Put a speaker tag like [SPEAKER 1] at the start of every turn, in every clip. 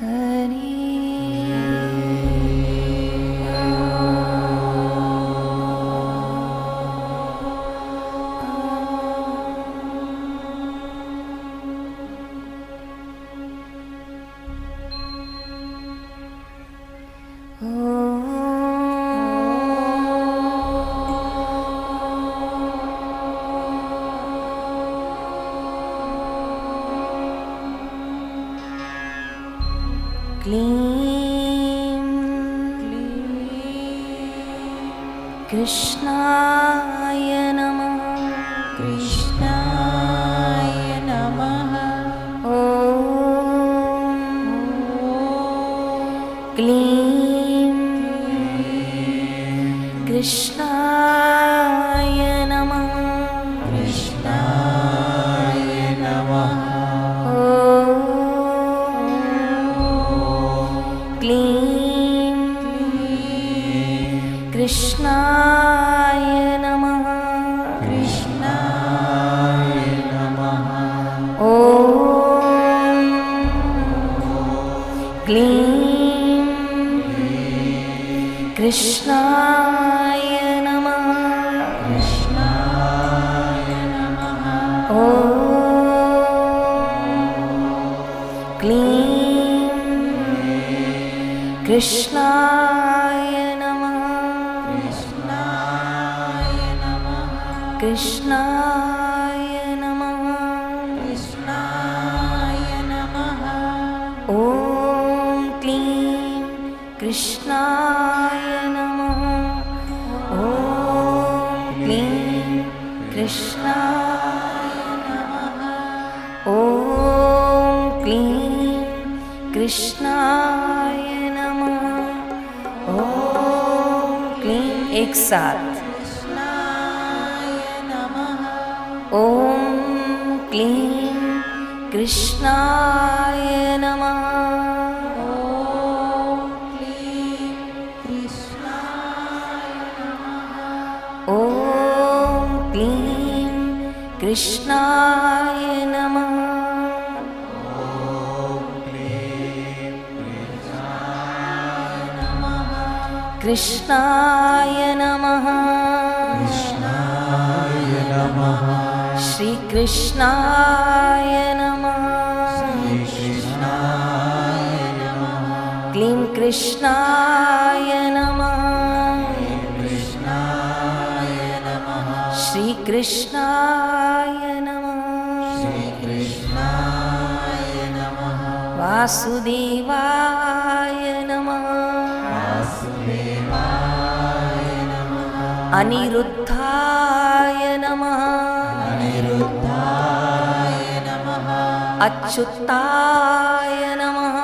[SPEAKER 1] honey. क्लीं कृष्णाय
[SPEAKER 2] कृष्णाय नमः।
[SPEAKER 1] कृष्णाय नमः। ॐ क्लीं। कृष्णाय
[SPEAKER 2] कृष्णाय नमः।
[SPEAKER 1] कृष्णाय नमः।
[SPEAKER 2] कृष्णाय
[SPEAKER 1] एक साथ। ॐ क्लीं कृष्णाय नमः।
[SPEAKER 2] ॐ क्लीं कृष्णाय नमः।
[SPEAKER 1] कृष्णाय नमः कृष्णाय नमः
[SPEAKER 2] कृष्णाय नमः
[SPEAKER 1] श्रीकृष्णाय नमः क्लीं कृष्णाय नमः
[SPEAKER 2] कृष्णाय नमः
[SPEAKER 1] श्रीकृष्णाय नमः
[SPEAKER 2] कृष्णाय नमः
[SPEAKER 1] वासुदेवाय नमः अनिरुद्धाय नमः।
[SPEAKER 2] अनिरुद्धाय नमः।
[SPEAKER 1] अच्युताय नमः।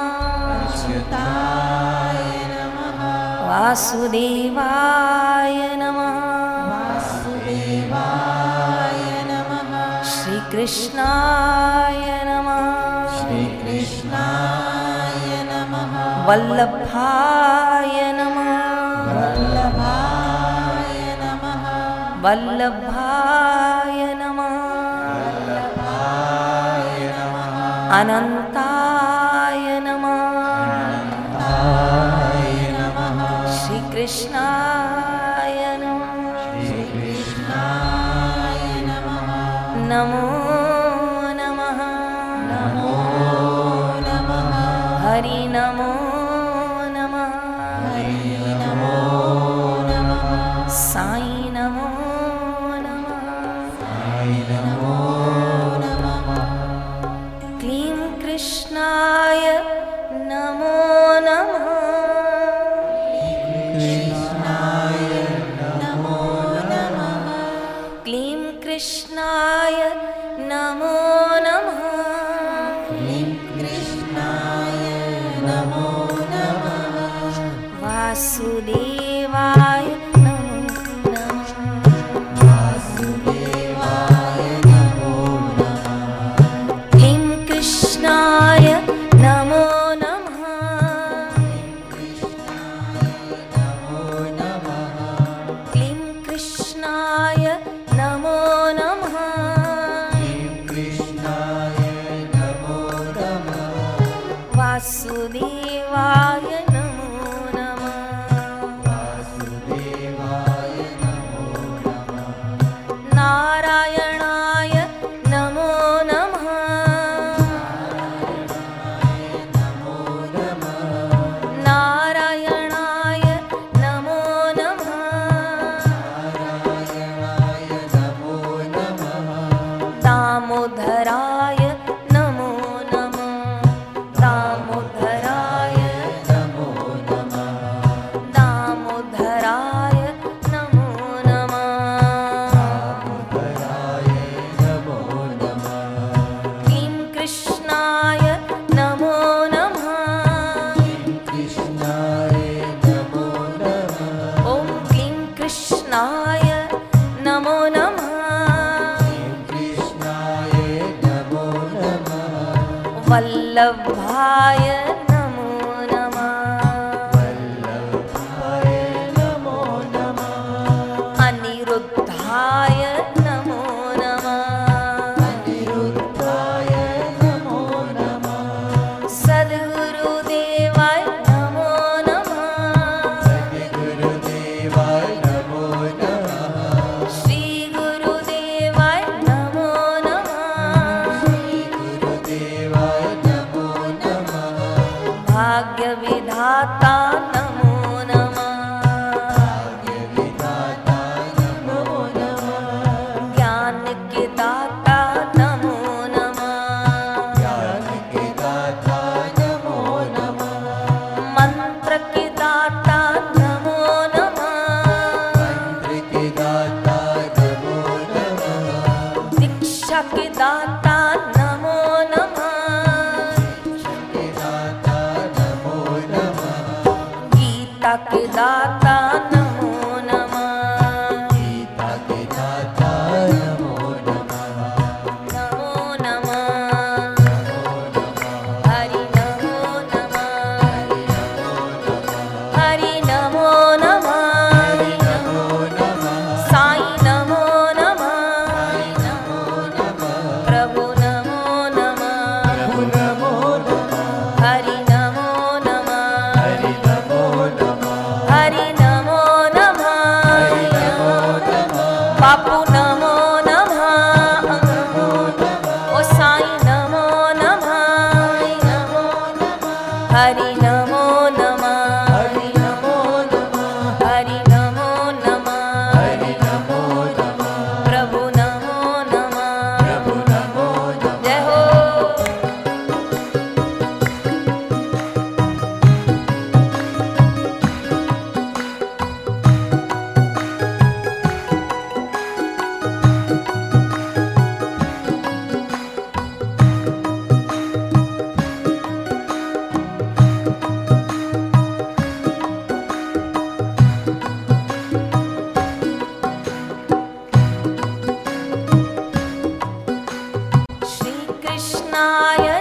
[SPEAKER 2] अच्युताय नमः।
[SPEAKER 1] वासुदेवाय नमः।
[SPEAKER 2] वासुदेवाय नमः।
[SPEAKER 1] श्रीकृष्णाय नमः।
[SPEAKER 2] श्रीकृष्णाय नमः।
[SPEAKER 1] वल्लभाय नमः
[SPEAKER 2] वल्लभाय नमः।
[SPEAKER 1] वल्लभाय क्लीं वल्लभाय not श्रीकृष्णाय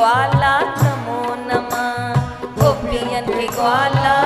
[SPEAKER 1] ग्वाला नमो नमः। गोपियन के ग्वाला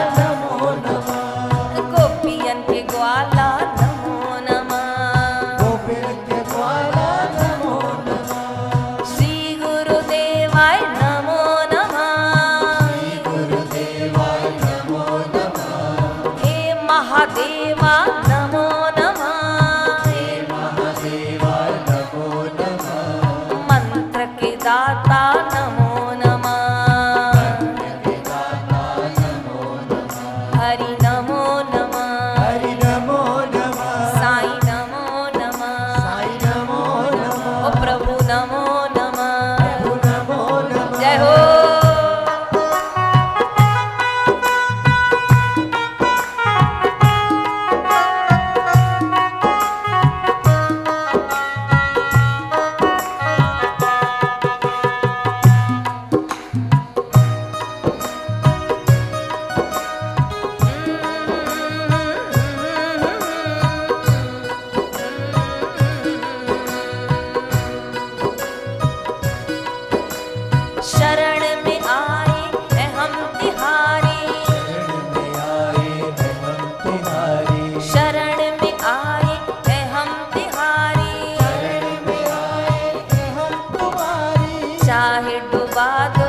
[SPEAKER 1] चाहे डुबा दो।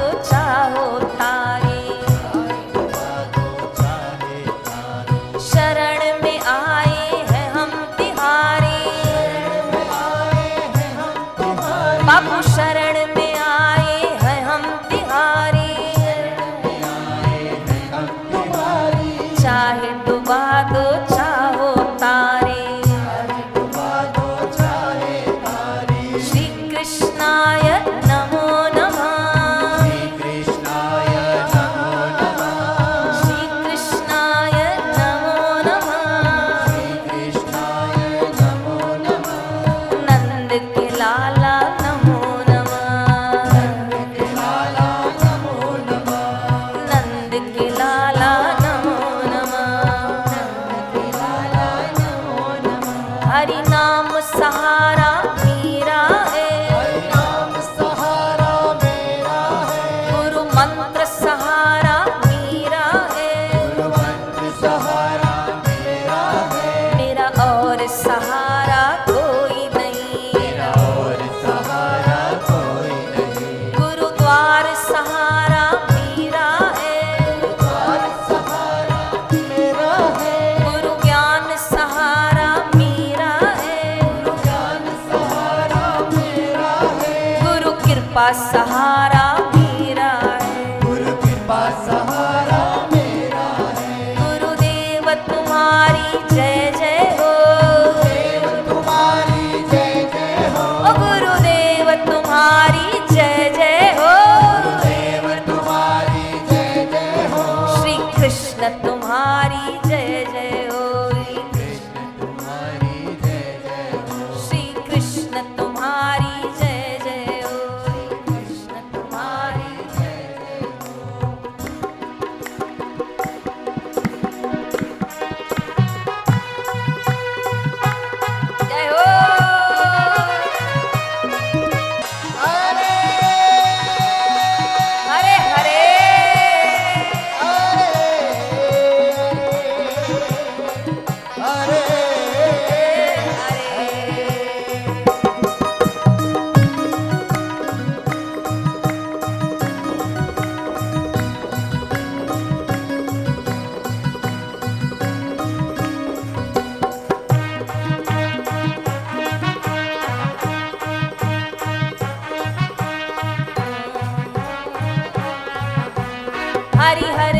[SPEAKER 1] हरि हर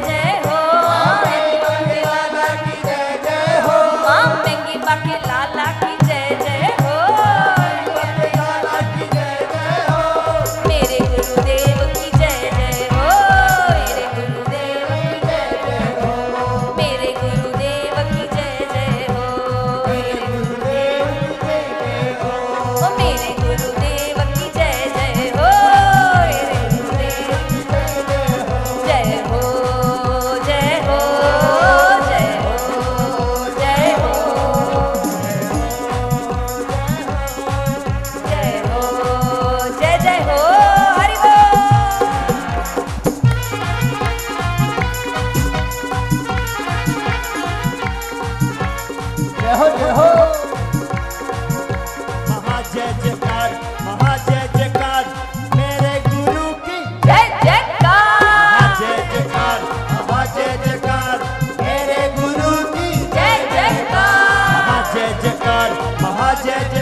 [SPEAKER 1] जय pode é de